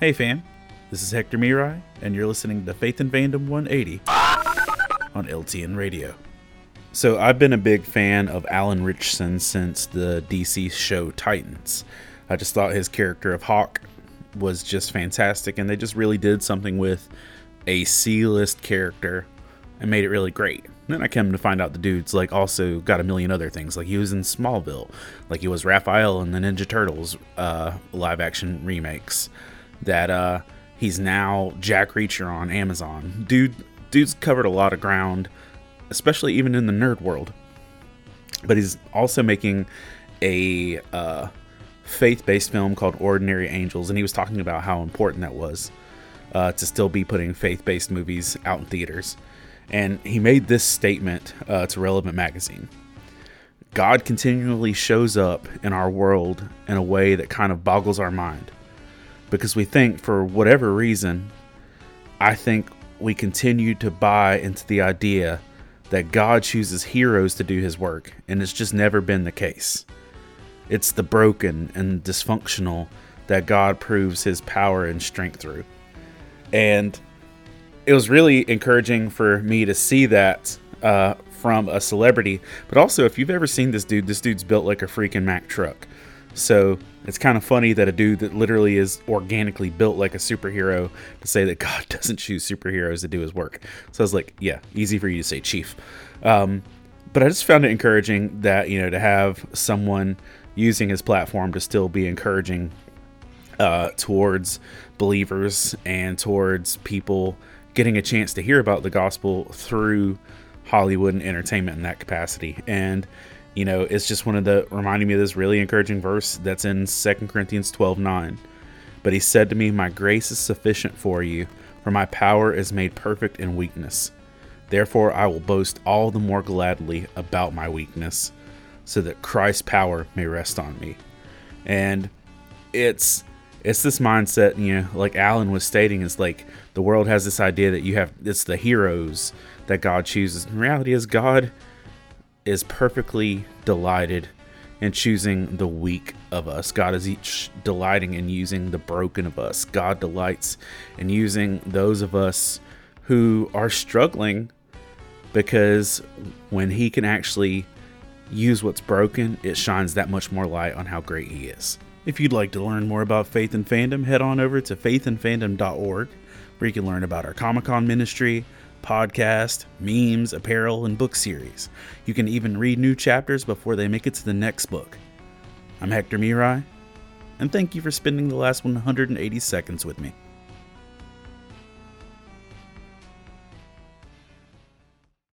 Hey fam, this is Hector Miray, and you're listening to Faith and Fandom 180 on LTN Radio. So, I've been a big fan of Alan Ritchson since the DC show Titans. I just thought his character of Hawk was just fantastic, and they just really did something with a C list character and made it really great. Then I came to find out the dude's like also got a million other things. Like he was in Smallville, like he was Raphael in the Ninja Turtles uh, live action remakes. That uh, he's now Jack Reacher on Amazon. Dude, dude's covered a lot of ground, especially even in the nerd world. But he's also making a uh, faith-based film called Ordinary Angels, and he was talking about how important that was uh, to still be putting faith-based movies out in theaters and he made this statement uh, to Relevant Magazine God continually shows up in our world in a way that kind of boggles our mind. Because we think, for whatever reason, I think we continue to buy into the idea that God chooses heroes to do his work, and it's just never been the case. It's the broken and dysfunctional that God proves his power and strength through. And it was really encouraging for me to see that uh, from a celebrity. But also, if you've ever seen this dude, this dude's built like a freaking Mack truck. So it's kind of funny that a dude that literally is organically built like a superhero to say that God doesn't choose superheroes to do his work. So I was like, yeah, easy for you to say, Chief. Um, but I just found it encouraging that, you know, to have someone using his platform to still be encouraging uh, towards believers and towards people getting a chance to hear about the gospel through Hollywood and entertainment in that capacity. And, you know, it's just one of the reminding me of this really encouraging verse that's in 2 Corinthians 12 9. But he said to me, My grace is sufficient for you, for my power is made perfect in weakness. Therefore, I will boast all the more gladly about my weakness, so that Christ's power may rest on me. And it's it's this mindset, you know, like Alan was stating, is like the world has this idea that you have it's the heroes that God chooses. In reality, is God is perfectly delighted in choosing the weak of us. God is each delighting in using the broken of us. God delights in using those of us who are struggling because when He can actually use what's broken, it shines that much more light on how great He is. If you'd like to learn more about Faith and Fandom, head on over to faithandfandom.org, where you can learn about our Comic Con ministry, podcast, memes, apparel, and book series. You can even read new chapters before they make it to the next book. I'm Hector Miray, and thank you for spending the last 180 seconds with me.